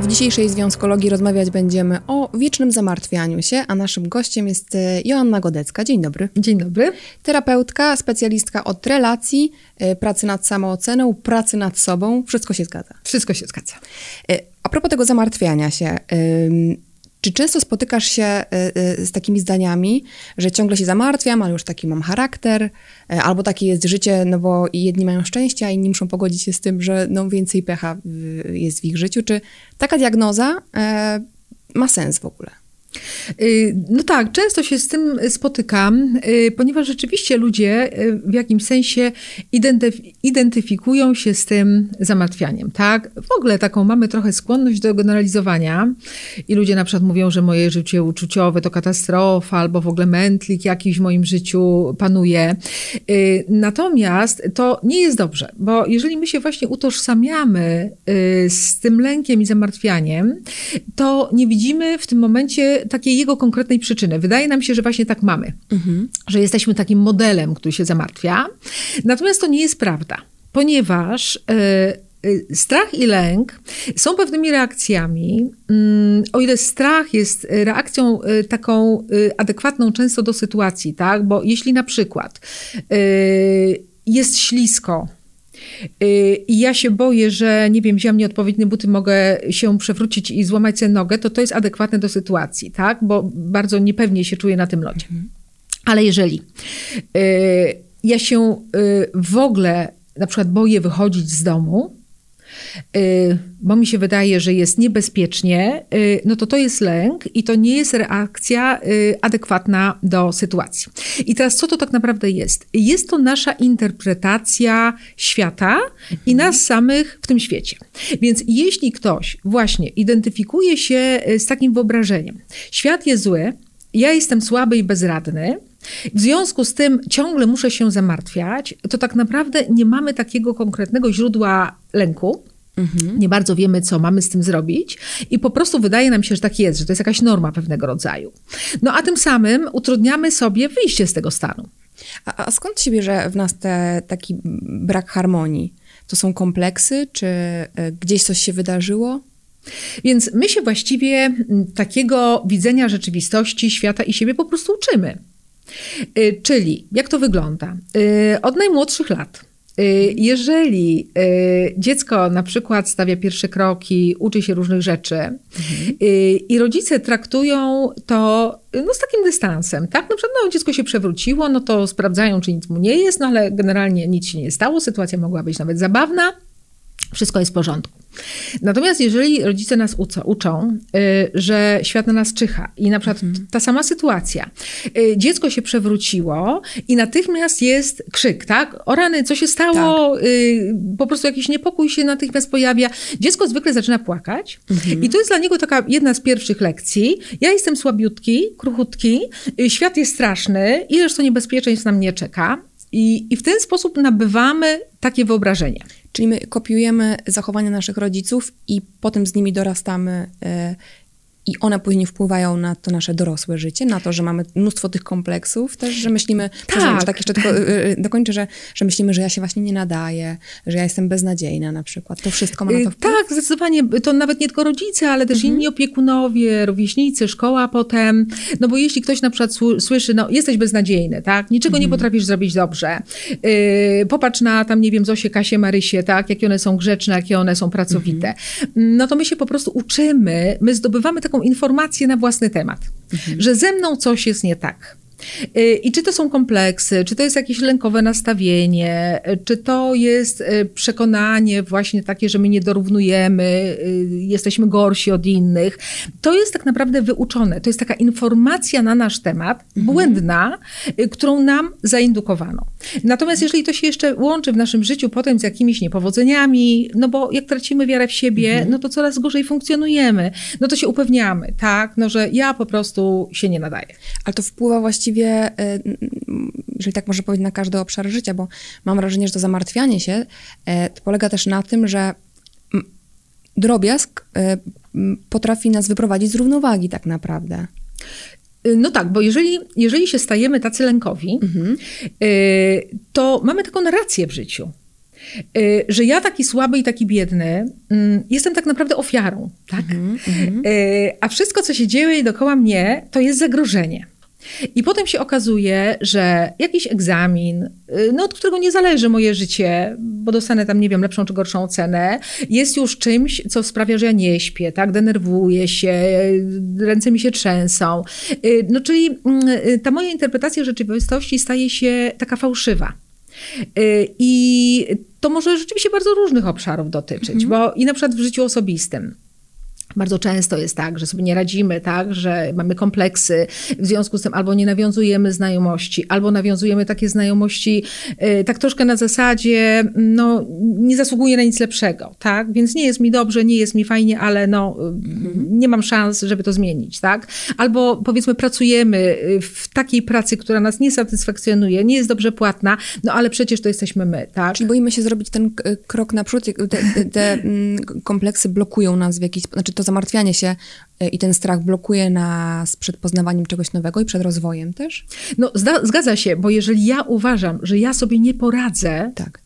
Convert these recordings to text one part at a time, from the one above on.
W dzisiejszej związkologii rozmawiać będziemy o wiecznym zamartwianiu się, a naszym gościem jest e, Joanna Godecka. Dzień dobry. Dzień dobry. Terapeutka, specjalistka od relacji, e, pracy nad samooceną, pracy nad sobą. Wszystko się zgadza. Wszystko się zgadza. E, A propos tego zamartwiania się, czy często spotykasz się y, y, z takimi zdaniami, że ciągle się zamartwiam, ale już taki mam charakter, y, albo takie jest życie, no bo jedni mają szczęście, a inni muszą pogodzić się z tym, że no więcej pecha jest w ich życiu. Czy taka diagnoza ma sens w ogóle? Y, No tak, często się z tym spotykam, y, ponieważ rzeczywiście ludzie y, w jakimś sensie identyf- identyfikują się z tym zamartwianiem, tak? W ogóle taką mamy trochę skłonność do generalizowania i ludzie na przykład mówią, że moje życie uczuciowe to katastrofa albo w ogóle mętlik jakiś w moim życiu panuje. Natomiast to nie jest dobrze, bo jeżeli my się właśnie utożsamiamy z tym lękiem i zamartwianiem, to nie widzimy w tym momencie takiej jego konkretnej przyczyny. Wydaje nam się, że właśnie tak mamy, że jesteśmy takim modelem, który się zamartwia. Natomiast to nie jest prawda, ponieważ y, y, strach i lęk są pewnymi reakcjami. Mm, O ile strach jest reakcją y, taką adekwatną często do sytuacji, tak? Bo jeśli na przykład jest ślisko, i ja się boję, że nie wiem, wziąłem nieodpowiednie buty, mogę się przewrócić i złamać sobie nogę, to to jest adekwatne do sytuacji, tak? Bo bardzo niepewnie się czuję na tym lodzie. Ale jeżeli y, ja się y, w ogóle na przykład boję wychodzić z domu, y, bo mi się wydaje, że jest niebezpiecznie, y, no to to jest lęk i to nie jest reakcja y, adekwatna do sytuacji. I teraz co to tak naprawdę jest? Jest to nasza interpretacja świata i nas samych w tym świecie. Więc jeśli ktoś właśnie identyfikuje się y, z takim wyobrażeniem, świat jest zły, ja jestem słaby i bezradny, w związku z tym ciągle muszę się zamartwiać, to tak naprawdę nie mamy takiego konkretnego źródła lęku. Nie bardzo wiemy, co mamy z tym zrobić, i po prostu wydaje nam się, że tak jest, że to jest jakaś norma pewnego rodzaju. No a tym samym utrudniamy sobie wyjście z tego stanu. A, a skąd się bierze w nas te, taki brak harmonii? To są kompleksy, czy y, gdzieś coś się wydarzyło? Więc my się właściwie takiego widzenia rzeczywistości, świata i siebie po prostu uczymy. Y, Czyli jak to wygląda? Y, Od najmłodszych lat. Y, Jeżeli dziecko na przykład stawia pierwsze kroki, uczy się różnych rzeczy y, i rodzice traktują to no, z takim dystansem, tak? Na przykład no, dziecko się przewróciło, no to sprawdzają, czy nic mu nie jest, no ale generalnie nic się nie stało, sytuacja mogła być nawet zabawna, wszystko jest w porządku. Natomiast jeżeli rodzice nas uczą, uczą y, że świat na nas czyha i na przykład ta sama sytuacja, y, dziecko się przewróciło i natychmiast jest krzyk, tak? O rany, co się stało? Y, po prostu jakiś niepokój się natychmiast pojawia. Dziecko zwykle zaczyna płakać i to jest dla niego taka jedna z pierwszych lekcji. Ja jestem słabiutki, kruchutki, y, świat jest straszny, ileż to niebezpieczeństw na mnie czeka. I, I w ten sposób nabywamy takie wyobrażenie. Czyli my kopiujemy zachowania naszych rodziców i potem z nimi dorastamy y, i one później wpływają na to nasze dorosłe życie, na to, że mamy mnóstwo tych kompleksów też, że myślimy, Tak. że tak jeszcze tylko y, y, dokończę, że, że myślimy, że ja się właśnie nie nadaję, że ja jestem beznadziejna na przykład. To wszystko ma na to Y, wpływ? Tak, zdecydowanie. To nawet nie tylko rodzice, ale też inni opiekunowie, rówieśnicy, szkoła potem. No bo jeśli ktoś na przykład sły- słyszy, no jesteś beznadziejny, tak? Niczego nie potrafisz zrobić dobrze. Yy, popatrz na tam, nie wiem, Zosię, Kasię, Marysię, tak? Jakie one są grzeczne, jakie one są pracowite. No to my się po prostu uczymy, my zdobywamy taką informację na własny temat, że ze mną coś jest nie tak. Y, I czy to są kompleksy, czy to jest jakieś lękowe nastawienie, y, czy to jest y, przekonanie właśnie takie, że my nie dorównujemy, jesteśmy gorsi od innych. To jest tak naprawdę wyuczone. To jest taka informacja na nasz temat, błędna, y, którą nam zaindukowano. Natomiast jeżeli to się jeszcze łączy w naszym życiu potem z jakimiś niepowodzeniami, no bo jak tracimy wiarę w siebie, no to coraz gorzej funkcjonujemy. No to się upewniamy, tak, no że ja po prostu się nie nadaję. Ale to wpływa właściwie, y, mm, jeżeli tak można powiedzieć, na każdy obszar życia, bo mam wrażenie, że to zamartwianie się y, to polega też na tym, że mm, drobiazg y, mm, potrafi nas wyprowadzić z równowagi tak naprawdę. Y, No tak, bo jeżeli, jeżeli się stajemy tacy lękowi, y, to mamy taką narrację w życiu. y, że ja taki słaby i taki biedny mm, jestem tak naprawdę ofiarą, tak? Y, a wszystko, co się dzieje dookoła mnie, to jest zagrożenie. I potem się okazuje, że jakiś egzamin, y, no, od którego nie zależy moje życie, bo dostanę tam, nie wiem, lepszą czy gorszą ocenę, jest już czymś, co sprawia, że ja nie śpię, tak, denerwuję się, ręce mi się trzęsą. Y, no, czyli mm, y, ta moja interpretacja rzeczywistości staje się taka fałszywa. I to może rzeczywiście bardzo różnych obszarów dotyczyć, mhm. bo i na przykład w życiu osobistym. Bardzo często jest tak, że sobie nie radzimy, tak, że mamy kompleksy, w związku z tym albo nie nawiązujemy znajomości, albo nawiązujemy takie znajomości y, tak troszkę na zasadzie, no nie zasługuję na nic lepszego, tak, więc nie jest mi dobrze, nie jest mi fajnie, ale no mhm. nie mam szans, żeby to zmienić, tak, albo powiedzmy pracujemy y, w takiej pracy, która nas nie satysfakcjonuje, nie jest dobrze płatna, no ale przecież to jesteśmy my, tak. Czyli boimy się zrobić ten krok naprzód, te, te, te mm, kompleksy blokują nas w jakiś, znaczy to zamartwianie się e, i ten strach blokuje nas przed poznawaniem czegoś nowego i przed rozwojem też? No, zgadza się, bo jeżeli ja uważam, że ja sobie nie poradzę, tak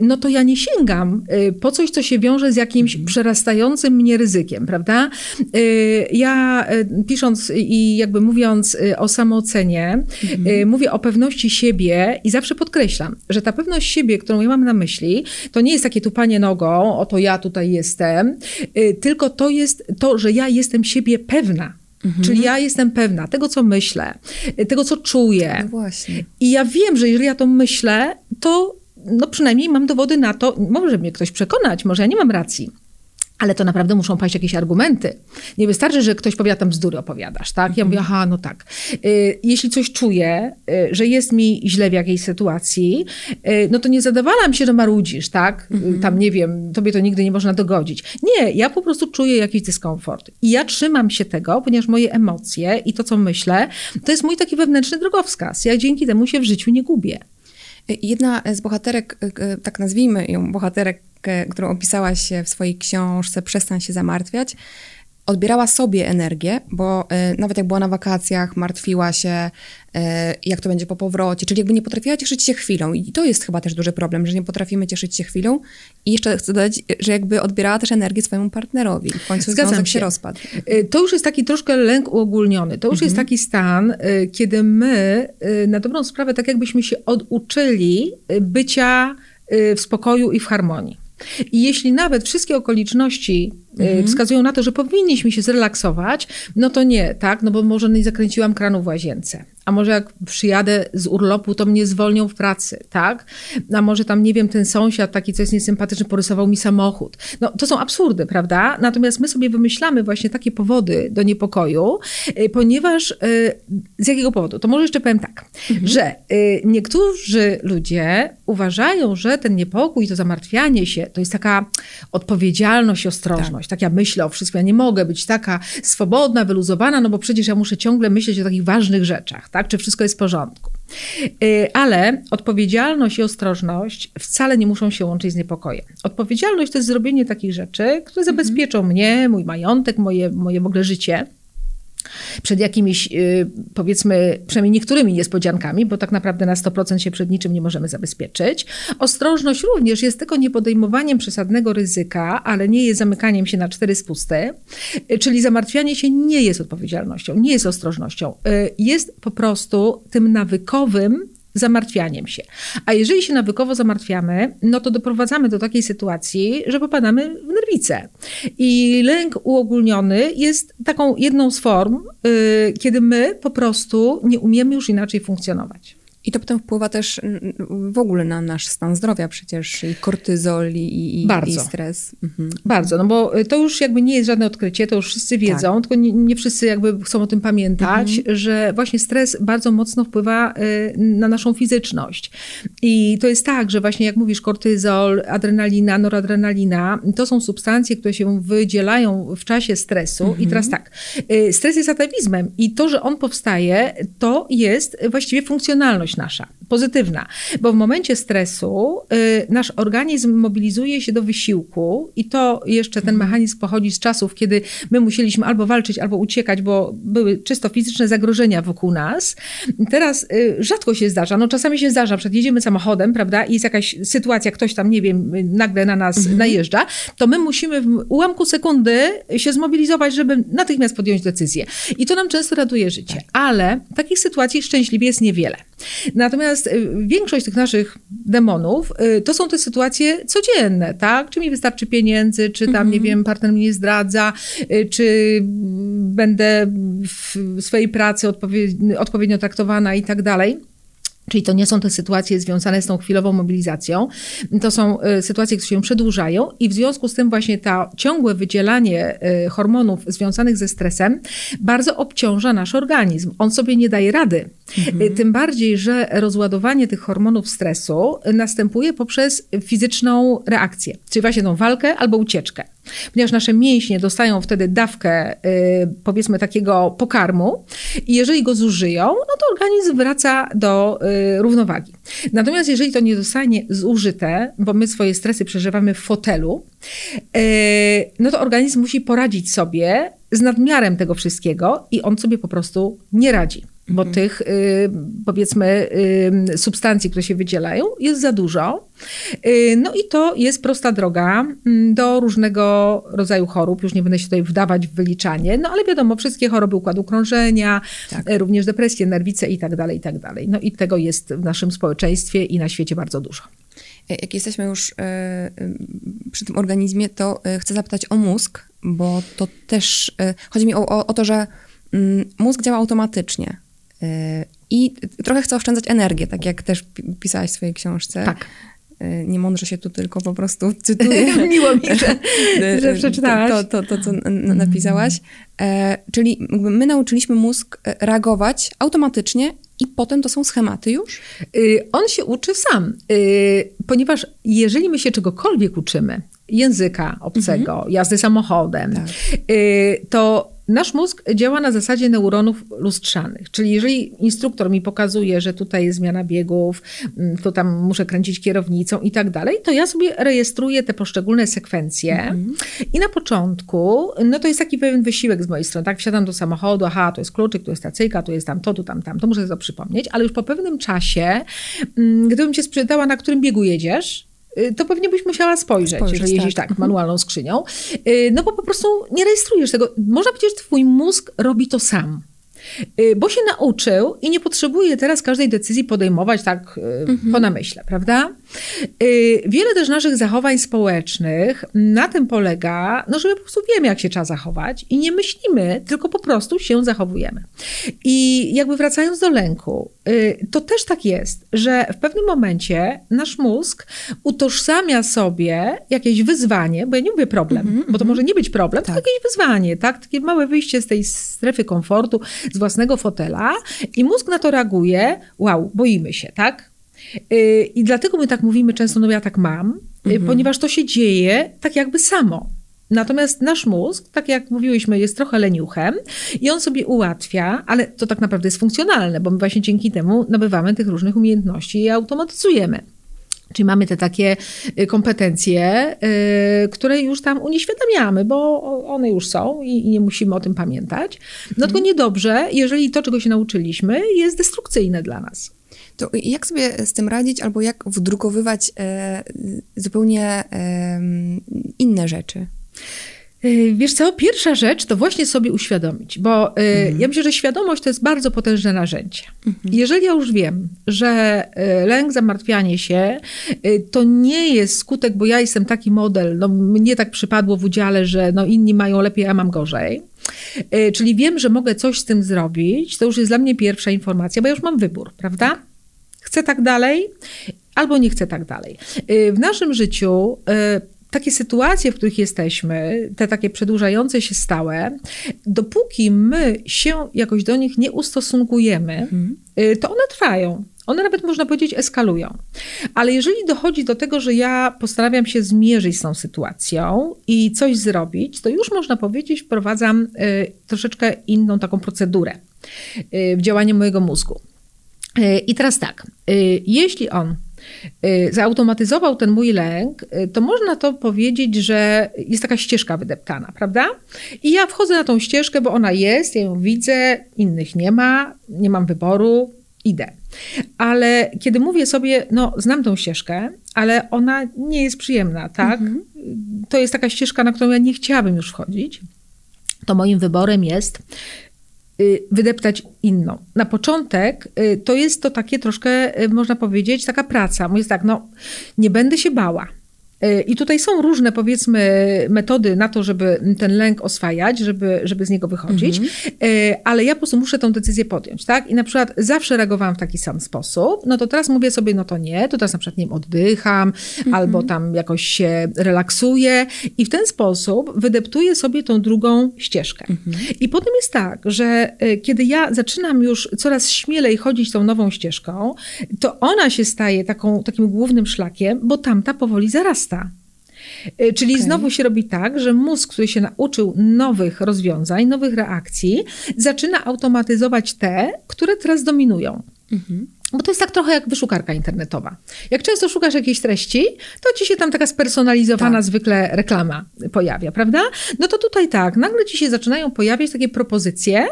no to ja nie sięgam y, po coś, co się wiąże z jakimś mhm. przerastającym mnie ryzykiem, prawda? Y, ja pisząc i jakby mówiąc o samoocenie, mhm. mówię o pewności siebie i zawsze podkreślam, że ta pewność siebie, którą ja mam na myśli, to nie jest takie tupanie nogą, oto ja tutaj jestem, tylko to jest to, że ja jestem siebie pewna. Mhm. Czyli ja jestem pewna tego, co myślę, tego, co czuję. No. I ja wiem, że jeżeli ja to myślę, to no przynajmniej mam dowody na to, może mnie ktoś przekonać, może ja nie mam racji. Ale to naprawdę muszą paść jakieś argumenty. Nie wystarczy, że ktoś powiada tam bzdury opowiadasz, tak? Ja mówię, aha, no tak. Y, jeśli coś czuję, y, że jest mi źle w jakiejś sytuacji, y, no to nie zadawalam się, że marudzisz, tak? Mhm. Tam, nie wiem, tobie to nigdy nie można dogodzić. Nie, ja po prostu czuję jakiś dyskomfort. I ja trzymam się tego, ponieważ moje emocje i to, co myślę, to jest mój taki wewnętrzny drogowskaz. Ja dzięki temu się w życiu nie gubię. Jedna z bohaterek, e, e, tak nazwijmy ją, bohaterek, którą opisałaś w swojej książce Przestań się zamartwiać, odbierała sobie energię, bo y, nawet jak była na wakacjach, martwiła się, y, jak to będzie po powrocie, czyli jakby nie potrafiła cieszyć się chwilą. I to jest chyba też duży problem, że nie potrafimy cieszyć się chwilą. I jeszcze chcę dodać, że jakby odbierała też energię swojemu partnerowi. W końcu Zgadzam się. się rozpadł. To już jest taki troszkę lęk uogólniony. To już mhm. jest taki stan, kiedy my na dobrą sprawę tak jakbyśmy się oduczyli bycia w spokoju i w harmonii. I jeśli nawet wszystkie okoliczności y, mhm. wskazują na to, że powinniśmy się zrelaksować, no to nie, tak? No bo może nie zakręciłam kranu w łazience a może jak przyjadę z urlopu, to mnie zwolnią w pracy, tak? A może tam, nie wiem, ten sąsiad taki, co jest niesympatyczny, porysował mi samochód. No, to są absurdy, prawda? Natomiast my sobie wymyślamy właśnie takie powody do niepokoju, y, ponieważ y, z jakiego powodu? To może jeszcze powiem tak, mhm. że y, niektórzy ludzie uważają, że ten niepokój, to zamartwianie się, to jest taka odpowiedzialność ostrożność. Tak. tak ja myślę o wszystkim, ja nie mogę być taka swobodna, wyluzowana, no bo przecież ja muszę ciągle myśleć o takich ważnych rzeczach tak? Czy wszystko jest w porządku. Y, ale odpowiedzialność i ostrożność wcale nie muszą się łączyć z niepokojem. Odpowiedzialność to jest zrobienie takich rzeczy, które zabezpieczą mhm. mnie, mój majątek, moje, moje w ogóle życie przed jakimiś, y, powiedzmy, przynajmniej niektórymi niespodziankami, bo tak naprawdę na 100% się przed niczym nie możemy zabezpieczyć. Ostrożność również jest tylko niepodejmowaniem przesadnego ryzyka, ale nie jest zamykaniem się na cztery spusty, y, czyli zamartwianie się nie jest odpowiedzialnością, nie jest ostrożnością. Y, jest po prostu tym nawykowym zamartwianiem się. A jeżeli się nawykowo zamartwiamy, no to doprowadzamy do takiej sytuacji, że popadamy w nerwicę. I lęk uogólniony jest taką jedną z form, yy, kiedy my po prostu nie umiemy już inaczej funkcjonować. I to potem wpływa też w ogóle na nasz stan zdrowia przecież, i kortyzol, i, i, Bardzo. i stres. Mhm. Bardzo, no bo to już jakby nie jest żadne odkrycie, to już wszyscy wiedzą, tak. tylko nie, nie, wszyscy jakby chcą o tym pamiętać, mhm. że właśnie stres bardzo mocno wpływa y, na naszą fizyczność. I to jest tak, że właśnie jak mówisz, kortyzol, adrenalina, noradrenalina, to są substancje, które się wydzielają w czasie stresu. Mhm. I teraz tak, y, stres jest atawizmem i to, że on powstaje, to jest właściwie funkcjonalność myśl nasza, pozytywna, bo w momencie stresu y, nasz organizm mobilizuje się do wysiłku i to jeszcze ten mhm. mechanizm pochodzi z czasów, kiedy my musieliśmy albo walczyć, albo uciekać, bo były czysto fizyczne zagrożenia wokół nas. Teraz y, rzadko się zdarza, no czasami się zdarza, przed jedziemy samochodem, prawda, i jest jakaś sytuacja, ktoś tam, nie wiem, nagle na nas mhm. najeżdża, to my musimy w ułamku sekundy się zmobilizować, żeby natychmiast podjąć decyzję. I to nam często ratuje życie. Tak. Ale takich sytuacji szczęśliwie jest niewiele. Natomiast y, większość tych naszych demonów y, to są te sytuacje codzienne, tak? Czy mi wystarczy pieniędzy, czy tam, mhm. nie wiem, partner mnie zdradza, y, czy będę w swojej pracy odpowiednio traktowana i tak dalej. Czyli to nie są te sytuacje związane z tą chwilową mobilizacją, to są y, sytuacje, które się przedłużają i w związku z tym właśnie to ciągłe wydzielanie y, hormonów związanych ze stresem bardzo obciąża nasz organizm. On sobie nie daje rady. Mhm. Y, tym bardziej, że rozładowanie tych hormonów stresu następuje poprzez fizyczną reakcję, czyli właśnie tą walkę albo ucieczkę ponieważ nasze mięśnie dostają wtedy dawkę, y, powiedzmy, takiego pokarmu i jeżeli go zużyją, no to organizm wraca do y, równowagi. Natomiast jeżeli to nie zostanie zużyte, bo my swoje stresy przeżywamy w fotelu, y, no to organizm musi poradzić sobie z nadmiarem tego wszystkiego i on sobie po prostu nie radzi bo mhm. tych y, powiedzmy y, substancji, które się wydzielają, jest za dużo. Y, no i to jest prosta droga mm, do różnego rodzaju chorób. Już nie będę się tutaj wdawać w wyliczanie, no ale wiadomo, wszystkie choroby układu krążenia, tak. również depresje, nerwice i tak dalej, i tak dalej. No i tego jest w naszym społeczeństwie i na świecie bardzo dużo. Jak jesteśmy już przy tym organizmie, to chcę zapytać o mózg, bo to też chodzi mi o, o, o to, że mm, mózg działa automatycznie. Y, I trochę chcę oszczędzać energię, tak jak też pisałaś w swojej książce. Tak. Y, nie mądrze się tu tylko po prostu cytuję. Miło mi, że, y, że przeczytałaś. To, to, to, to co napisałaś. E, czyli my nauczyliśmy mózg e, reagować automatycznie i potem to są schematy już? On się uczy sam, ponieważ jeżeli my się czegokolwiek uczymy, języka obcego, mhm. jazdy samochodem, tak. to Nasz mózg działa na zasadzie neuronów lustrzanych, czyli jeżeli instruktor mi pokazuje, że tutaj jest zmiana biegów, mm, to tam muszę kręcić kierownicą i tak dalej, to ja sobie rejestruję te poszczególne sekwencje. Mm -hmm. i na początku, no to jest taki pewien wysiłek z mojej strony, tak, wsiadam do samochodu, aha, to jest kluczyk, tu jest stacyjka, tu jest tam to, tu tam, tam, to muszę to przypomnieć, ale już po pewnym czasie, mm, gdybym cię sprzedała, na którym biegu jedziesz, to pewnie byś musiała spojrzeć, spojrzeć jeżeli jeździsz tak, tak manualną skrzynią. Y, no bo po prostu nie rejestrujesz tego. Można powiedzieć, że twój mózg robi to sam. Y, bo się nauczył i nie potrzebuje teraz każdej decyzji podejmować tak mhm. po namyśle, prawda? Y, wiele też naszych zachowań społecznych na tym polega, no, że my po prostu wiemy, jak się trzeba zachować i nie myślimy, tylko po prostu się zachowujemy. I jakby wracając do lęku, y, to też tak jest, że w pewnym momencie nasz mózg utożsamia sobie jakieś wyzwanie, bo ja nie mówię problem, mm -hmm, bo to mhm. może nie być problem, tak. to jakieś wyzwanie, tak? Takie małe wyjście z tej strefy komfortu, z własnego fotela i mózg na to reaguje, wow, boimy się, tak? Y, I dlatego my tak mówimy często, no ja tak mam, y, mhm. ponieważ to się dzieje tak jakby samo. Natomiast nasz mózg, tak jak mówiłyśmy, jest trochę leniuchem i on sobie ułatwia, ale to tak naprawdę jest funkcjonalne, bo my właśnie dzięki temu nabywamy tych różnych umiejętności i automatyzujemy. Czyli mamy te takie y, kompetencje, które już tam unieświadamiamy, bo one już są i, nie musimy o tym pamiętać. No tylko mhm. niedobrze, jeżeli to, czego się nauczyliśmy, jest destrukcyjne dla nas. To jak sobie z tym radzić, albo jak wdrukowywać e, zupełnie inne rzeczy? E, wiesz co, pierwsza rzecz to właśnie sobie uświadomić, bo mhm. ja myślę, że świadomość to jest bardzo potężne narzędzie. Mhm. Jeżeli ja już wiem, że e, lęk, zamartwianie się to nie jest skutek, bo ja jestem taki model, no mnie tak przypadło w udziale, że no inni mają lepiej, a ja mam gorzej. Czyli wiem, że mogę coś z tym zrobić, to już jest dla mnie pierwsza informacja, bo ja już mam wybór, prawda? Chcę tak dalej, albo nie chcę tak dalej. Y, w naszym życiu y, takie sytuacje, w których jesteśmy, te takie przedłużające się stałe, dopóki my się jakoś do nich nie ustosunkujemy, mhm. Y, to one trwają. One nawet można powiedzieć eskalują. Ale jeżeli dochodzi do tego, że ja postanawiam się zmierzyć z tą sytuacją i coś zrobić, to już można powiedzieć, wprowadzam y, troszeczkę inną taką procedurę y, w działanie mojego mózgu. I teraz tak, jeśli on zautomatyzował ten mój lęk, to można to powiedzieć, że jest taka ścieżka wydeptana, prawda? I ja wchodzę na tą ścieżkę, bo ona jest, ja ją widzę, innych nie ma, nie mam wyboru, idę. Ale kiedy mówię sobie, no znam tą ścieżkę, ale ona nie jest przyjemna, tak? Mhm. To jest taka ścieżka, na którą ja nie chciałabym już wchodzić. To moim wyborem jest Y, wydeptać inną. Na początek y, to jest to takie troszkę, y, można powiedzieć, taka praca. Jest tak, no nie będę się bała. I tutaj są różne, powiedzmy, metody na to, żeby ten lęk oswajać, żeby, żeby z niego wychodzić, mhm. ale ja po prostu muszę tę decyzję podjąć, tak? I na przykład zawsze reagowałam w taki sam sposób, no to teraz mówię sobie, no to nie, to teraz na przykład, nie wiem, oddycham, mhm. albo tam jakoś się relaksuję i w ten sposób wydeptuję sobie tą drugą ścieżkę. Mhm. I potem jest tak, że kiedy ja zaczynam już coraz śmielej chodzić tą nową ścieżką, to ona się staje taką, takim głównym szlakiem, bo tamta powoli zarasta. Y, czyli okay. znowu się robi tak, że mózg, który się nauczył nowych rozwiązań, nowych reakcji, zaczyna automatyzować te, które teraz dominują. Mhm. Bo to jest tak trochę jak wyszukarka internetowa. Jak często szukasz jakiejś treści, to ci się tam taka spersonalizowana tak. zwykle reklama pojawia, prawda? No to tutaj tak, nagle ci się zaczynają pojawiać takie propozycje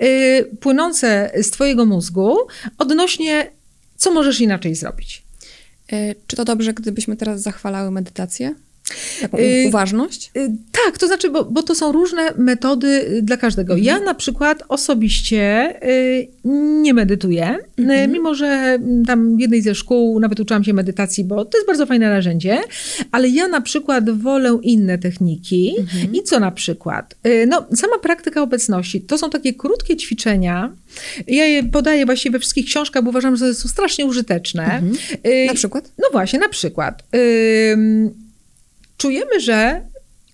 yy, płynące z twojego mózgu odnośnie, co możesz inaczej zrobić. E, czy to dobrze, gdybyśmy teraz zachwalały medytację? Taką y, uważność? Y, tak, to znaczy, bo, bo to są różne metody y, dla każdego. Mhm. Ja na przykład osobiście nie medytuję, mhm. mimo że tam w jednej ze szkół nawet uczyłam się medytacji, bo to jest bardzo fajne narzędzie, ale ja na przykład wolę inne techniki. Mhm. I co na przykład? No, sama praktyka obecności to są takie krótkie ćwiczenia. Ja je podaję właściwie we wszystkich książkach, bo uważam, że są strasznie użyteczne. Mhm. Na przykład? No właśnie, na przykład czujemy, że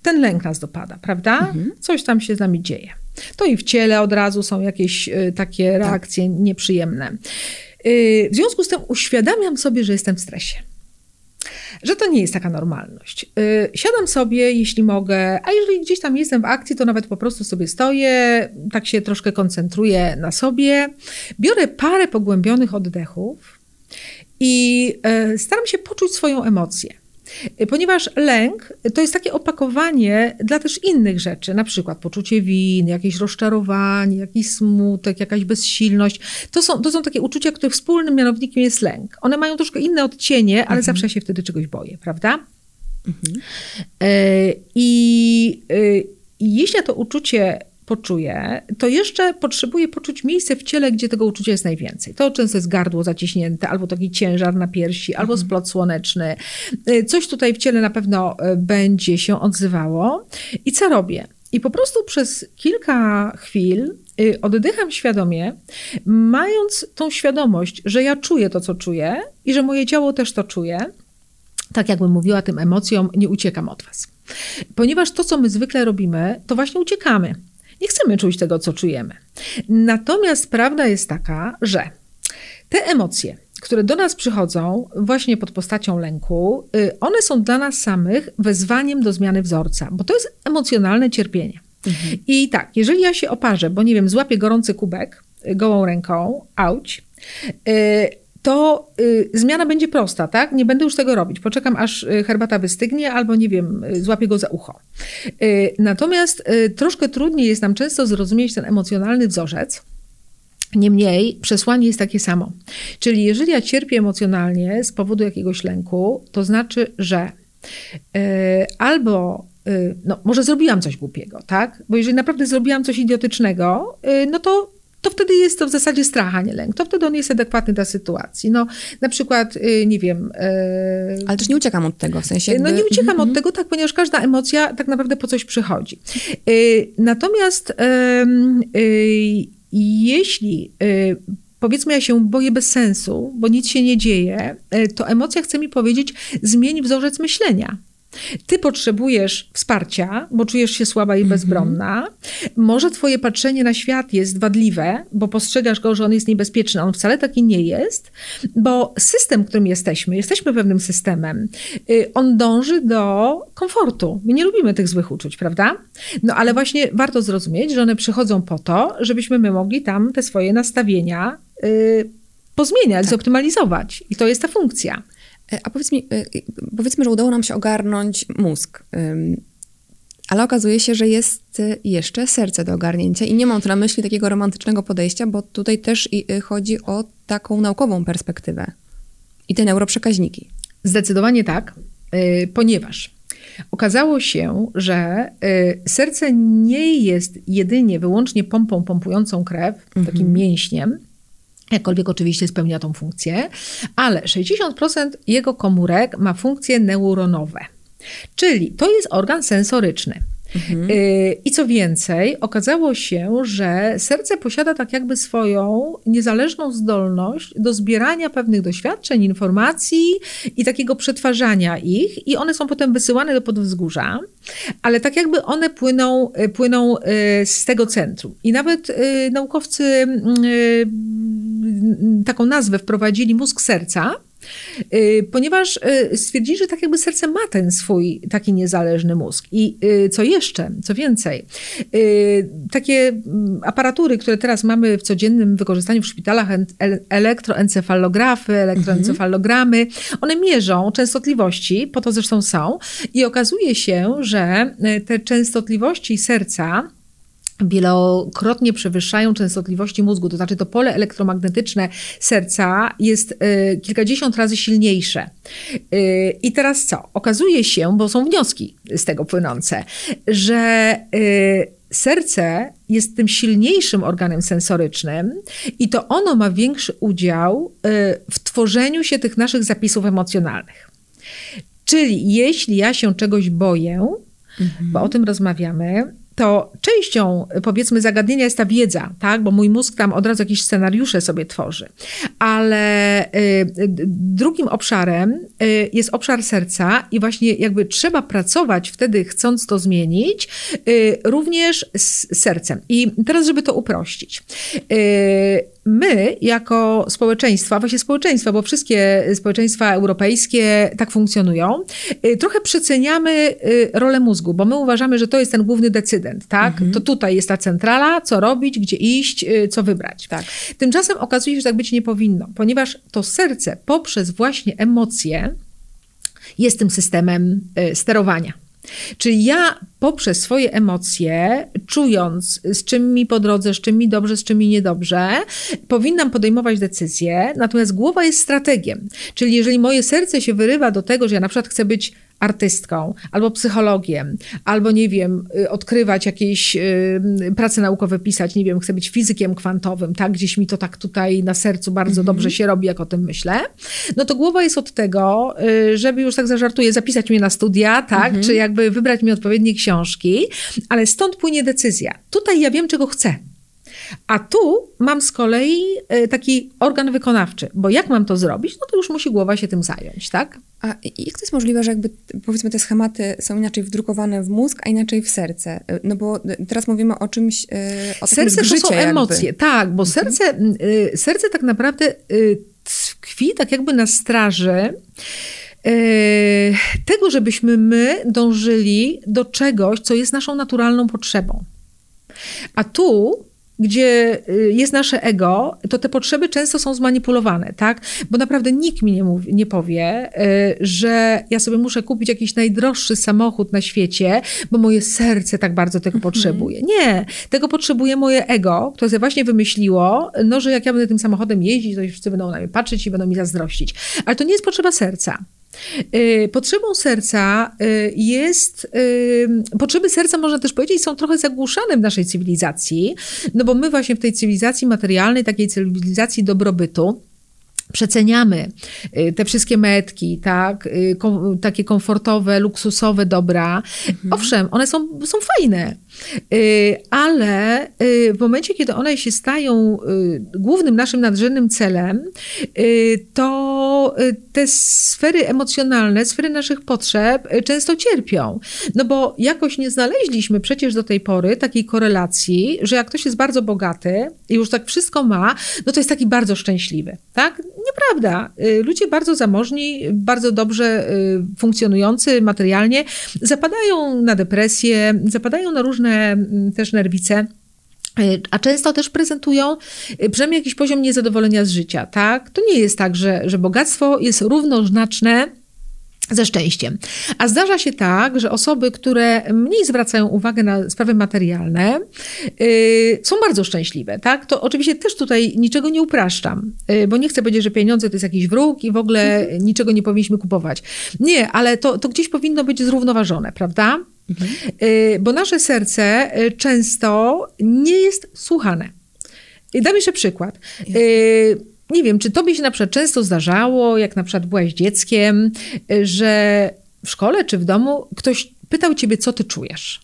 ten lęk nas dopada, prawda? Mhm. Coś tam się z nami dzieje. To i w ciele od razu są jakieś y, takie tak. reakcje tak. nieprzyjemne. Y, w związku z tym uświadamiam sobie, że jestem w stresie. Że to nie jest taka normalność. Y, siadam sobie, jeśli mogę, a jeżeli gdzieś tam jestem w akcji, to nawet po prostu sobie stoję, tak się troszkę koncentruję na sobie, biorę parę pogłębionych oddechów i staram się poczuć swoją emocję. Ponieważ lęk to jest takie opakowanie dla też innych rzeczy, na przykład poczucie winy, jakieś rozczarowanie, jakiś smutek, jakaś bezsilność. To są, to są takie uczucia, których wspólnym mianownikiem jest lęk. One mają troszkę inne odcienie, ale mhm. zawsze się wtedy czegoś boję, prawda? Mhm. E, I, e, I jeśli ja to uczucie poczuję, to jeszcze potrzebuję poczuć miejsce w ciele, gdzie tego uczucia jest najwięcej. To często jest gardło zaciśnięte, albo taki ciężar na piersi, mhm. albo splot słoneczny. Y, coś tutaj w ciele na pewno y, będzie się odzywało. I co robię? I po prostu przez kilka chwil y, oddycham świadomie, mając tą świadomość, że ja czuję to, co czuję i że moje ciało też to czuje. Tak jakbym mówiła tym emocjom, nie uciekam od was. Ponieważ to, co my zwykle robimy, to właśnie uciekamy. Nie chcemy czuć tego, co czujemy. Natomiast prawda jest taka, że te emocje, które do nas przychodzą właśnie pod postacią lęku, y, one są dla nas samych wezwaniem do zmiany wzorca, bo to jest emocjonalne cierpienie. Mhm. I tak, jeżeli ja się oparzę, bo nie wiem, złapię gorący kubek y, gołą ręką, auć, y, to y, zmiana będzie prosta, tak? Nie będę już tego robić. Poczekam, aż y, herbata wystygnie, albo nie wiem, y, złapię go za ucho. Y, natomiast y, troszkę trudniej jest nam często zrozumieć ten emocjonalny wzorzec. Niemniej przesłanie jest takie samo. Czyli jeżeli ja cierpię emocjonalnie z powodu jakiegoś lęku, to znaczy, że y, albo no, może zrobiłam coś głupiego, tak? Bo jeżeli naprawdę zrobiłam coś idiotycznego, no to to wtedy jest to w zasadzie strach, a nie lęk. To wtedy on jest adekwatny do sytuacji. No, na przykład, y, nie wiem... Y, Ale też nie uciekam od tego, w sensie... Jakby... No nie uciekam mm -hmm. od mhm. tego, tak, ponieważ każda emocja tak naprawdę po coś przychodzi. Y, natomiast jeśli powiedzmy, ja się boję bez sensu, bo nic się nie dzieje, to emocja chce mi powiedzieć, zmień wzorzec myślenia. Ty potrzebujesz wsparcia, bo czujesz się słaba i mhm. bezbronna. Może twoje patrzenie na świat jest wadliwe, bo postrzegasz go, że on jest niebezpieczny. On wcale taki nie jest, bo system, którym jesteśmy, jesteśmy pewnym systemem, y, on dąży do komfortu. My nie lubimy tych złych uczuć, prawda? No ale właśnie warto zrozumieć, że one przychodzą po to, żebyśmy my mogli tam te swoje nastawienia yy, pozmieniać, tak. zoptymalizować. I to jest ta funkcja. A powiedz mi, powiedzmy, że udało nam się ogarnąć mózg. Ale okazuje się, że jest jeszcze serce do ogarnięcia i nie mam tu na myśli takiego romantycznego podejścia, bo tutaj też chodzi o taką naukową perspektywę i te neuroprzekaźniki. Zdecydowanie tak, ponieważ Okazało się, że y, serce nie jest jedynie wyłącznie pompą pompującą krew, mhm. takim mięśniem, jakkolwiek oczywiście spełnia tą funkcję, ale 60% jego komórek ma funkcje neuronowe. Czyli to jest organ sensoryczny. Mhm. Y, I co więcej, okazało się, że serce posiada tak jakby swoją niezależną zdolność do zbierania pewnych doświadczeń, informacji i takiego przetwarzania ich, i one są potem wysyłane do podwzgórza, ale tak jakby one płyną, y, płyną y, z tego centrum. I nawet naukowcy taką nazwę wprowadzili mózg serca ponieważ y, stwierdzili, że tak jakby serce ma ten swój taki niezależny mózg. I y, co jeszcze, co więcej, takie mm, aparatury, które teraz mamy w codziennym wykorzystaniu w szpitalach, elektroencefalografy, elektroencefalogramy, one mierzą częstotliwości, po to zresztą są, i okazuje się, że te częstotliwości serca wielokrotnie przewyższają częstotliwości mózgu, to znaczy to pole elektromagnetyczne serca jest y, kilkadziesiąt razy silniejsze. Y, I teraz co? Okazuje się, bo są wnioski z tego płynące, że y, serce jest tym silniejszym organem sensorycznym i to ono ma większy udział w tworzeniu się tych naszych zapisów emocjonalnych. Czyli jeśli ja się czegoś boję, mhm. bo o tym rozmawiamy, to częścią, powiedzmy, zagadnienia jest ta wiedza, tak? bo mój mózg tam od razu jakieś scenariusze sobie tworzy. Ale y, drugim obszarem y, jest obszar serca i właśnie jakby trzeba pracować wtedy, chcąc to zmienić, y, również z sercem. I teraz, żeby to uprościć my jako społeczeństwa, właśnie społeczeństwa, bo wszystkie społeczeństwa europejskie tak funkcjonują, y, trochę przeceniamy y, rolę mózgu, bo my uważamy, że to jest ten główny decydent, tak? Mhm. To tutaj jest ta centrala, co robić, gdzie iść, y, co wybrać. Tak. Tymczasem okazuje się, że tak być nie powinno, ponieważ to serce poprzez właśnie emocje jest tym systemem sterowania. Czyli ja poprzez swoje emocje, czując z czym mi po drodze, z czym mi dobrze, z czym mi niedobrze, powinnam podejmować decyzje, natomiast głowa jest strategiem. Czyli jeżeli moje serce się wyrywa do tego, że ja na przykład chcę być artystką, albo psychologiem, albo nie wiem, y, odkrywać jakieś y, prace naukowe pisać, nie wiem, chcę być fizykiem kwantowym, tak, gdzieś mi to tak tutaj na sercu bardzo mm -hmm. dobrze się robi, jak o tym myślę, no to głowa jest od tego, y, żeby już tak zażartuję, zapisać mnie na studia, tak, mm -hmm. czy jakby wybrać mi odpowiednie książki, ale stąd płynie decyzja. Tutaj ja wiem, czego chcę. A tu mam z kolei taki organ wykonawczy, bo jak mam to zrobić, no to już musi głowa się tym zająć, tak? A jak to jest możliwe, że jakby powiedzmy te schematy są inaczej wdrukowane w mózg, a inaczej w serce? E, no bo teraz mówimy o czymś, e, o Serce to są emocje, tak, bo mhm. serce, serce tak naprawdę tkwi tak jakby na straży tego, żebyśmy my dążyli do czegoś, co jest naszą naturalną potrzebą. A tu gdzie y, jest nasze ego, to te potrzeby często są zmanipulowane, tak? Bo naprawdę nikt mi nie, mówi, nie powie, y, że ja sobie muszę kupić jakiś najdroższy samochód na świecie, bo moje serce tak bardzo tego mhm. potrzebuje. Nie, tego potrzebuje moje ego, które sobie właśnie wymyśliło, no, że jak ja będę tym samochodem jeździć, to wszyscy będą na mnie patrzeć i będą mi zazdrościć. Ale to nie jest potrzeba serca. Y, potrzebą serca y, jest, y, potrzeby serca można też powiedzieć są trochę zagłuszane w naszej cywilizacji, no bo my właśnie w tej cywilizacji materialnej, takiej cywilizacji dobrobytu, przeceniamy te wszystkie metki, tak, kom, takie komfortowe, luksusowe dobra. Mhm. Owszem, one są, są fajne, ale y, w momencie, kiedy one się stają y, głównym naszym nadrzędnym celem, to te sfery emocjonalne, sfery naszych potrzeb często cierpią. No bo jakoś nie znaleźliśmy przecież do tej pory takiej korelacji, że jak ktoś jest bardzo bogaty i już tak wszystko ma, no to jest taki bardzo szczęśliwy. Tak? Nieprawda. Ludzie bardzo zamożni, bardzo dobrze funkcjonujący materialnie zapadają na depresję, zapadają na różne różne mm, też nerwice a często też prezentują przynajmniej jakiś poziom niezadowolenia z życia, tak? To nie jest tak, że, że bogactwo jest równoznaczne ze szczęściem. A zdarza się tak, że osoby, które mniej zwracają uwagę na sprawy materialne, yy, są bardzo szczęśliwe. Tak? To oczywiście też tutaj niczego nie upraszczam, yy, bo nie chcę powiedzieć, że pieniądze to jest jakiś wróg i w ogóle mhm. niczego nie powinniśmy kupować. Nie, ale to, to gdzieś powinno być zrównoważone, prawda? Mhm. Yy, bo nasze serce y, często nie jest słuchane. Dam jeszcze przykład. Yy, nie wiem, czy tobie się na przykład często zdarzało, jak na przykład byłaś dzieckiem, że w szkole czy w domu ktoś pytał ciebie, co ty czujesz?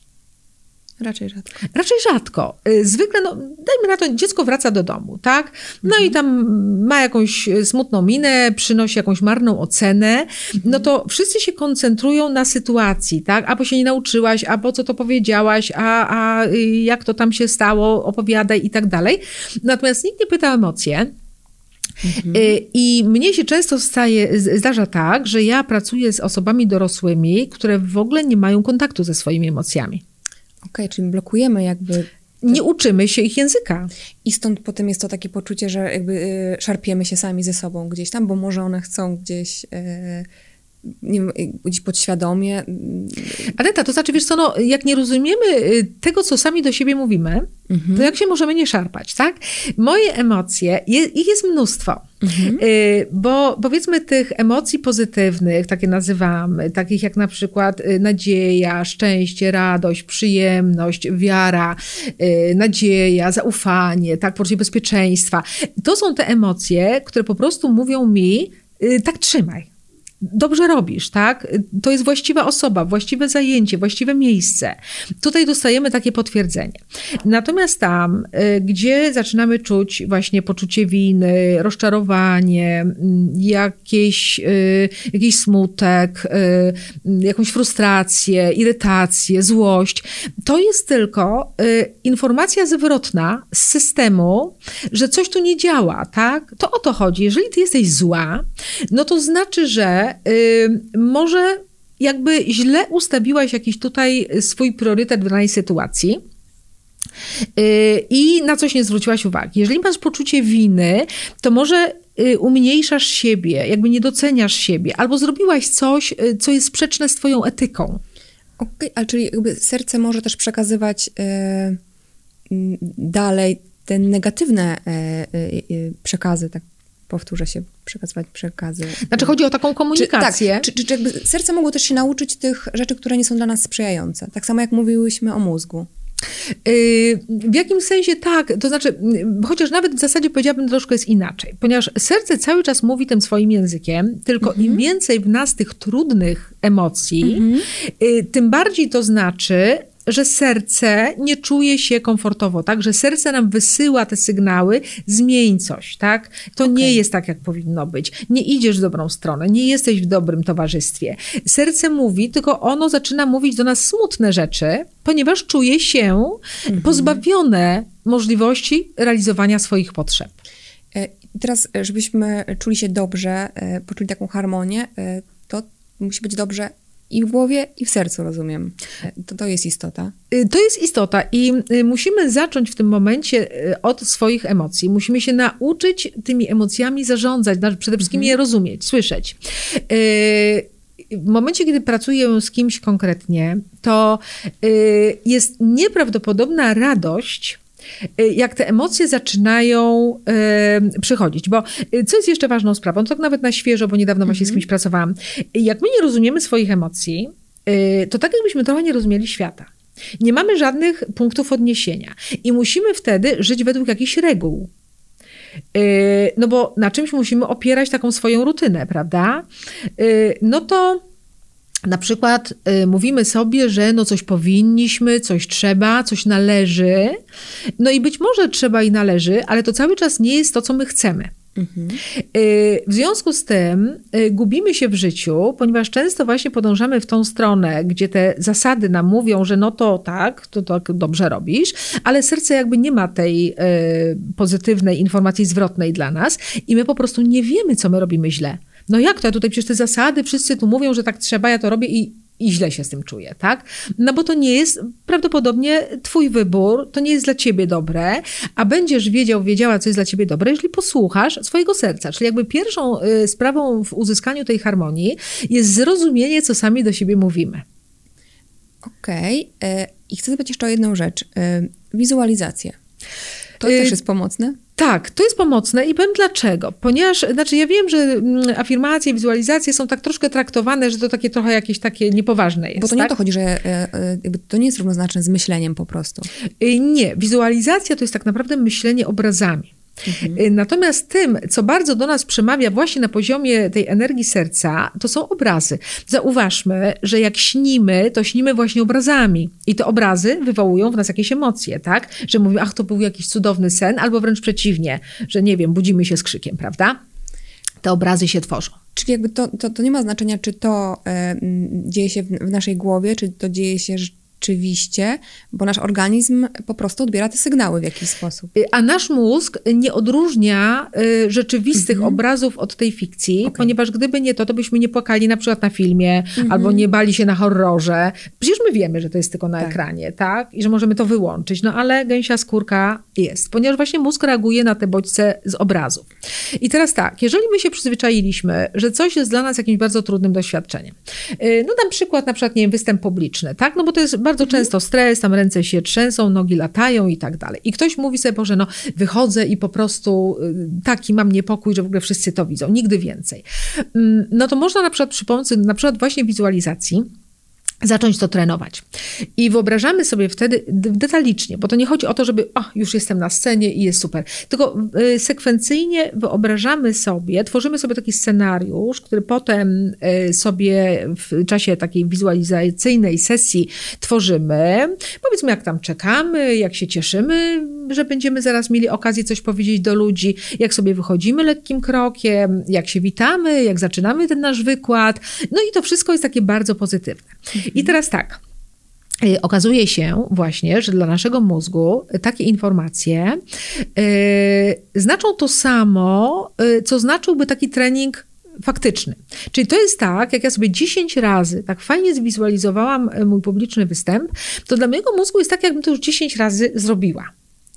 Raczej rzadko. Raczej rzadko. Y, zwykle, no, dajmy na to, dziecko wraca do domu, tak? No mhm. i tam ma jakąś smutną minę, przynosi jakąś marną ocenę, no to wszyscy się koncentrują na sytuacji, tak? Albo się nie nauczyłaś, albo co to powiedziałaś, a, a y, jak to tam się stało, opowiadaj i tak dalej. Natomiast nikt nie pyta o emocje, Mhm. Y, I mnie się często staje, zdarza tak, że ja pracuję z osobami dorosłymi, które w ogóle nie mają kontaktu ze swoimi emocjami. Okej, okay, czyli blokujemy jakby nie uczymy się ich języka. I stąd potem jest to takie poczucie, że jakby y, szarpiemy się sami ze sobą gdzieś tam, bo może one chcą gdzieś y, nie wiem, gdzieś podświadomie. Aneta, to znaczy, wiesz co, no, jak nie rozumiemy y, tego, co sami do siebie mówimy, mhm. to jak się możemy nie szarpać, tak? Moje emocje, je, ich jest mnóstwo. Mhm. Y, bo powiedzmy tych emocji pozytywnych, takie nazywamy, takich jak na przykład y, nadzieja, szczęście, radość, przyjemność, wiara, nadzieja, zaufanie, tak, poczucie bezpieczeństwa. To są te emocje, które po prostu mówią mi, tak trzymaj dobrze robisz, tak? To jest właściwa osoba, właściwe zajęcie, właściwe miejsce. Tutaj dostajemy takie potwierdzenie. Natomiast tam, y, gdzie zaczynamy czuć właśnie poczucie winy, rozczarowanie, mm, jakieś, y, jakiś smutek, y, jakąś frustrację, irytację, złość, to jest tylko informacja zwrotna z systemu, że coś tu nie działa, tak? To o to chodzi. Jeżeli ty jesteś zła, no to znaczy, że może jakby źle ustawiłaś jakiś tutaj swój priorytet w danej sytuacji. Y, I na coś nie zwróciłaś uwagi. Jeżeli masz poczucie winy, to może y, umniejszasz siebie, jakby nie doceniasz siebie, albo zrobiłaś coś, y, co jest sprzeczne z Twoją etyką. Okej, okay, czyli jakby serce może też przekazywać dalej te negatywne przekazy, tak powtórzę się, przekazywać przekazy. Znaczy chodzi o taką komunikację. Czy, tak, czy, czy, jakby serce mogło też się nauczyć tych rzeczy, które nie są dla nas sprzyjające. Tak samo jak mówiłyśmy o mózgu. Y, w jakimś sensie tak, to znaczy, chociaż nawet w zasadzie powiedziałabym troszkę jest inaczej, ponieważ serce cały czas mówi tym swoim językiem, tylko im mhm. więcej w nas tych trudnych emocji, mhm. y, tym bardziej to znaczy, że serce nie czuje się komfortowo, tak? Że serce nam wysyła te sygnały, zmień coś, tak? To okay. nie jest tak, jak powinno być. Nie idziesz w dobrą stronę, nie jesteś w dobrym towarzystwie. Serce mówi, tylko ono zaczyna mówić do nas smutne rzeczy, ponieważ czuje się mhm. pozbawione możliwości realizowania swoich potrzeb. E, teraz, e, żebyśmy czuli się dobrze, e, poczuli taką harmonię, to musi być dobrze i w głowie, i w sercu, rozumiem. To, to jest istota. Y, to jest istota i y, musimy zacząć w tym momencie y, od swoich emocji. Musimy się nauczyć tymi emocjami zarządzać, przede wszystkim mhm. je rozumieć, słyszeć. W momencie, kiedy pracuję z kimś konkretnie, to jest nieprawdopodobna radość, jak te emocje zaczynają y, przychodzić. Bo y, co jest jeszcze ważną sprawą, to tak nawet na świeżo, bo niedawno właśnie z mhm. kimś pracowałam. Jak my nie rozumiemy swoich emocji, to tak jakbyśmy trochę nie rozumieli świata. Nie mamy żadnych punktów odniesienia i musimy wtedy żyć według jakichś reguł. No bo na czymś musimy opierać taką swoją rutynę, prawda? No to na przykład y, mówimy sobie, że no coś powinniśmy, coś trzeba, coś należy. No i być może trzeba i należy, ale to cały czas nie jest to, co my chcemy. Mhm. Y, w związku z tym y, gubimy się w życiu, ponieważ często właśnie podążamy w tą stronę, gdzie te zasady nam mówią, że no to tak, to tak dobrze robisz, ale serce jakby nie ma tej pozytywnej informacji zwrotnej dla nas i my po prostu nie wiemy, co my robimy źle. No jak to? Ja tutaj przecież te zasady, wszyscy tu mówią, że tak trzeba, ja to robię i i źle się z tym czuję, tak? No bo to nie jest prawdopodobnie twój wybór, to nie jest dla ciebie dobre, a będziesz wiedział, wiedziała, co jest dla ciebie dobre, jeżeli posłuchasz swojego serca. Czyli jakby pierwszą y, sprawą w uzyskaniu tej harmonii jest zrozumienie, co sami do siebie mówimy. Okej. Okay. I chcę zapytać jeszcze o jedną rzecz. Wizualizację. To y też jest pomocne? Tak, to jest pomocne i powiem dlaczego. Ponieważ, znaczy ja wiem, że mm, afirmacje, wizualizacje są tak troszkę traktowane, że to takie trochę jakieś takie niepoważne jest. Bo to tak? nie o to chodzi, że e, e, to nie jest równoznaczne z myśleniem po prostu. Y, nie, wizualizacja to jest tak naprawdę myślenie obrazami. Mhm. Y, natomiast tym, co bardzo do nas przemawia właśnie na poziomie tej energii serca, to są obrazy. Zauważmy, że jak śnimy, to śnimy właśnie obrazami. I te obrazy wywołują w nas jakieś emocje, tak? Że mówimy, ach, to był jakiś cudowny sen, albo wręcz przeciwnie, że nie wiem, budzimy się z krzykiem, prawda? Te obrazy się tworzą. Czyli jakby to, to, to nie ma znaczenia, czy to y, dzieje się w, w, naszej głowie, czy to dzieje się rzeczywiście, bo nasz organizm po prostu odbiera te sygnały w jakiś sposób. Y, a nasz mózg nie odróżnia y, rzeczywistych mhm. obrazów od tej fikcji, okay. ponieważ gdyby nie to, to byśmy nie płakali na przykład na filmie, mhm. albo nie bali się na horrorze. Przecież my wiemy, że to jest tylko na tak. ekranie, tak? I że możemy to wyłączyć. No ale gęsia skórka jest, ponieważ właśnie mózg reaguje na te bodźce z obrazów. I teraz tak, jeżeli my się przyzwyczailiśmy, że coś jest dla nas jakimś bardzo trudnym doświadczeniem, y, no dam przykład na przykład, nie wiem, występ publiczny, tak? No bo to jest bardzo mhm. często stres, tam ręce się trzęsą, nogi latają i tak dalej. I ktoś mówi sobie, Boże, no wychodzę i po prostu y, taki mam niepokój, że w ogóle wszyscy to widzą, nigdy więcej. Mm, no to można na przykład przy pomocy na przykład właśnie wizualizacji zacząć to trenować. I wyobrażamy sobie wtedy detalicznie, bo to nie chodzi o to, żeby o, już jestem na scenie i jest super, tylko y, sekwencyjnie wyobrażamy sobie, tworzymy sobie taki scenariusz, który potem y, sobie w czasie takiej wizualizacyjnej sesji tworzymy. Powiedzmy, jak tam czekamy, jak się cieszymy, że będziemy zaraz mieli okazję coś powiedzieć do ludzi, jak sobie wychodzimy lekkim krokiem, jak się witamy, jak zaczynamy ten nasz wykład. No i to wszystko jest takie bardzo pozytywne. I teraz tak. Y, okazuje się właśnie, że dla naszego mózgu takie informacje yy, znaczą to samo, yy, co znaczyłby taki trening faktyczny. Czyli to jest tak, jak ja sobie 10 razy tak fajnie zwizualizowałam y, mój publiczny występ, to dla mojego mózgu jest tak, jakbym to już 10 razy zrobiła.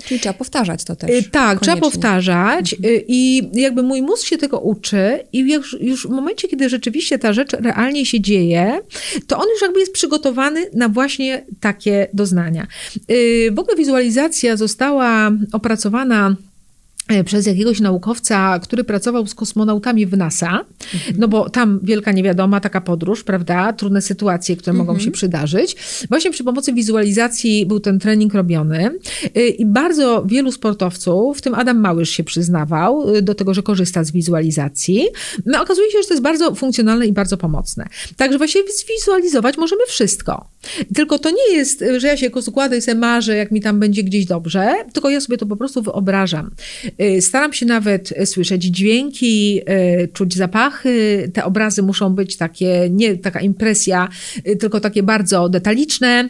Czyli trzeba powtarzać to też. Y, tak, koniecznie. trzeba powtarzać mhm. I jakby mój mózg się tego uczy i już, już w momencie, kiedy rzeczywiście ta rzecz realnie się dzieje, to on już jakby jest przygotowany na właśnie takie doznania. Y, w ogóle wizualizacja została opracowana przez jakiegoś naukowca, który pracował z kosmonautami w NASA, mhm. no bo tam wielka niewiadoma, taka podróż, prawda, trudne sytuacje, które mhm. mogą się przydarzyć. Właśnie przy pomocy wizualizacji był ten trening robiony e, i bardzo wielu sportowców, w tym Adam Małysz się przyznawał e, do tego, że korzysta z wizualizacji. No okazuje się, że to jest bardzo funkcjonalne i bardzo pomocne. Także właśnie zwizualizować możemy wszystko. Tylko to nie jest, że ja się składę i sobie marzę, jak mi tam będzie gdzieś dobrze, tylko ja sobie to po prostu wyobrażam. Y, staram się nawet słyszeć dźwięki, y, czuć zapachy. Te obrazy muszą być takie, nie taka impresja, y, tylko takie bardzo detaliczne,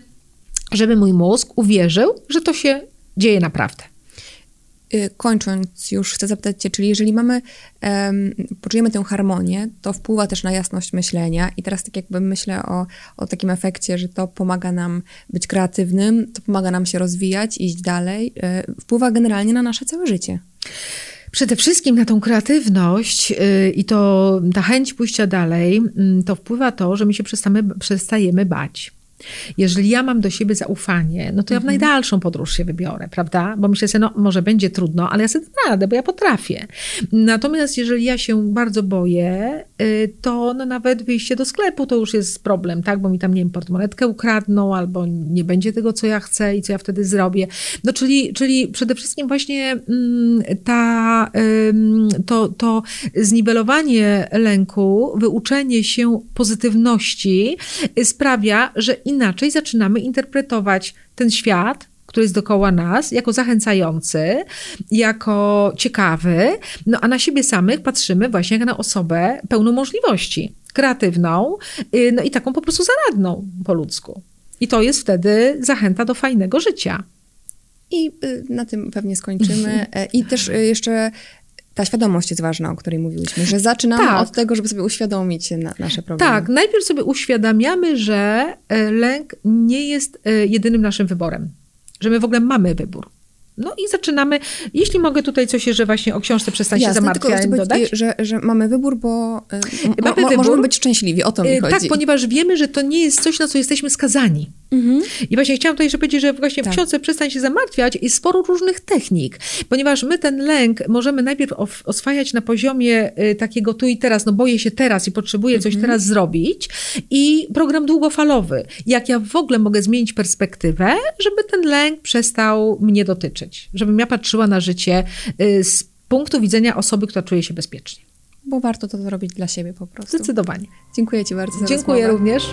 żeby mój mózg uwierzył, że to się dzieje naprawdę. Kończąc już, chcę zapytać Cię, czyli jeżeli mamy, um, poczujemy tę harmonię, to wpływa też na jasność myślenia i teraz tak jakby myślę o, o takim efekcie, że to pomaga nam być kreatywnym, to pomaga nam się rozwijać, iść dalej, wpływa generalnie na nasze całe życie. Przede wszystkim na tą kreatywność yy, i to ta chęć pójścia dalej, yy, to wpływa to, że my się przestajemy bać. Jeżeli ja mam do siebie zaufanie, no to ja w mhm. najdalszą podróż się wybiorę, prawda? Bo myślę sobie, no może będzie trudno, ale ja sobie radę, bo ja potrafię. Natomiast jeżeli ja się bardzo boję, y, to no nawet wyjście do sklepu to już jest problem, tak? Bo mi tam, nie wiem, portmonetkę ukradną, albo nie będzie tego, co ja chcę i co ja wtedy zrobię. No czyli, czyli przede wszystkim właśnie mm, ta, to, to zniwelowanie lęku, wyuczenie się pozytywności sprawia, że inaczej zaczynamy interpretować ten świat, który jest dookoła nas, jako zachęcający, jako ciekawy, no a na siebie samych patrzymy właśnie jak na osobę pełną możliwości, kreatywną, y, no i taką po prostu zaradną po ludzku. I to jest wtedy zachęta do fajnego życia. I y, na tym pewnie skończymy. E, I też y, jeszcze ta świadomość jest ważna, o której mówiłyśmy, że zaczynamy Tak. od tego, żeby sobie uświadomić na, nasze problemy. Tak, najpierw sobie uświadamiamy, że e, lęk nie jest e, jedynym naszym wyborem, że my w ogóle mamy wybór. No i zaczynamy, jeśli mogę tutaj coś jeszcze właśnie o książce Przestań się Jasne, zamartwiać dodać. że, że mamy wybór, bo m- Mamy mo- wybór. możemy być szczęśliwi, o to mi E, chodzi. Tak, ponieważ wiemy, że to nie jest coś, na co jesteśmy skazani. Mhm. I właśnie chciałam tutaj jeszcze powiedzieć, że właśnie w Tak. książce Przestań się zamartwiać jest sporo różnych technik, ponieważ my ten lęk możemy najpierw oswajać na poziomie y, takiego tu i teraz, no boję się teraz i potrzebuję coś Mhm. teraz zrobić i program długofalowy. Jak ja w ogóle mogę zmienić perspektywę, żeby ten lęk przestał mnie dotyczyć, żebym ja patrzyła na życie y, z punktu widzenia osoby, która czuje się bezpiecznie. Bo warto to zrobić dla siebie po prostu. Zdecydowanie. Dziękuję Ci bardzo za Dziękuję rozmowę. również.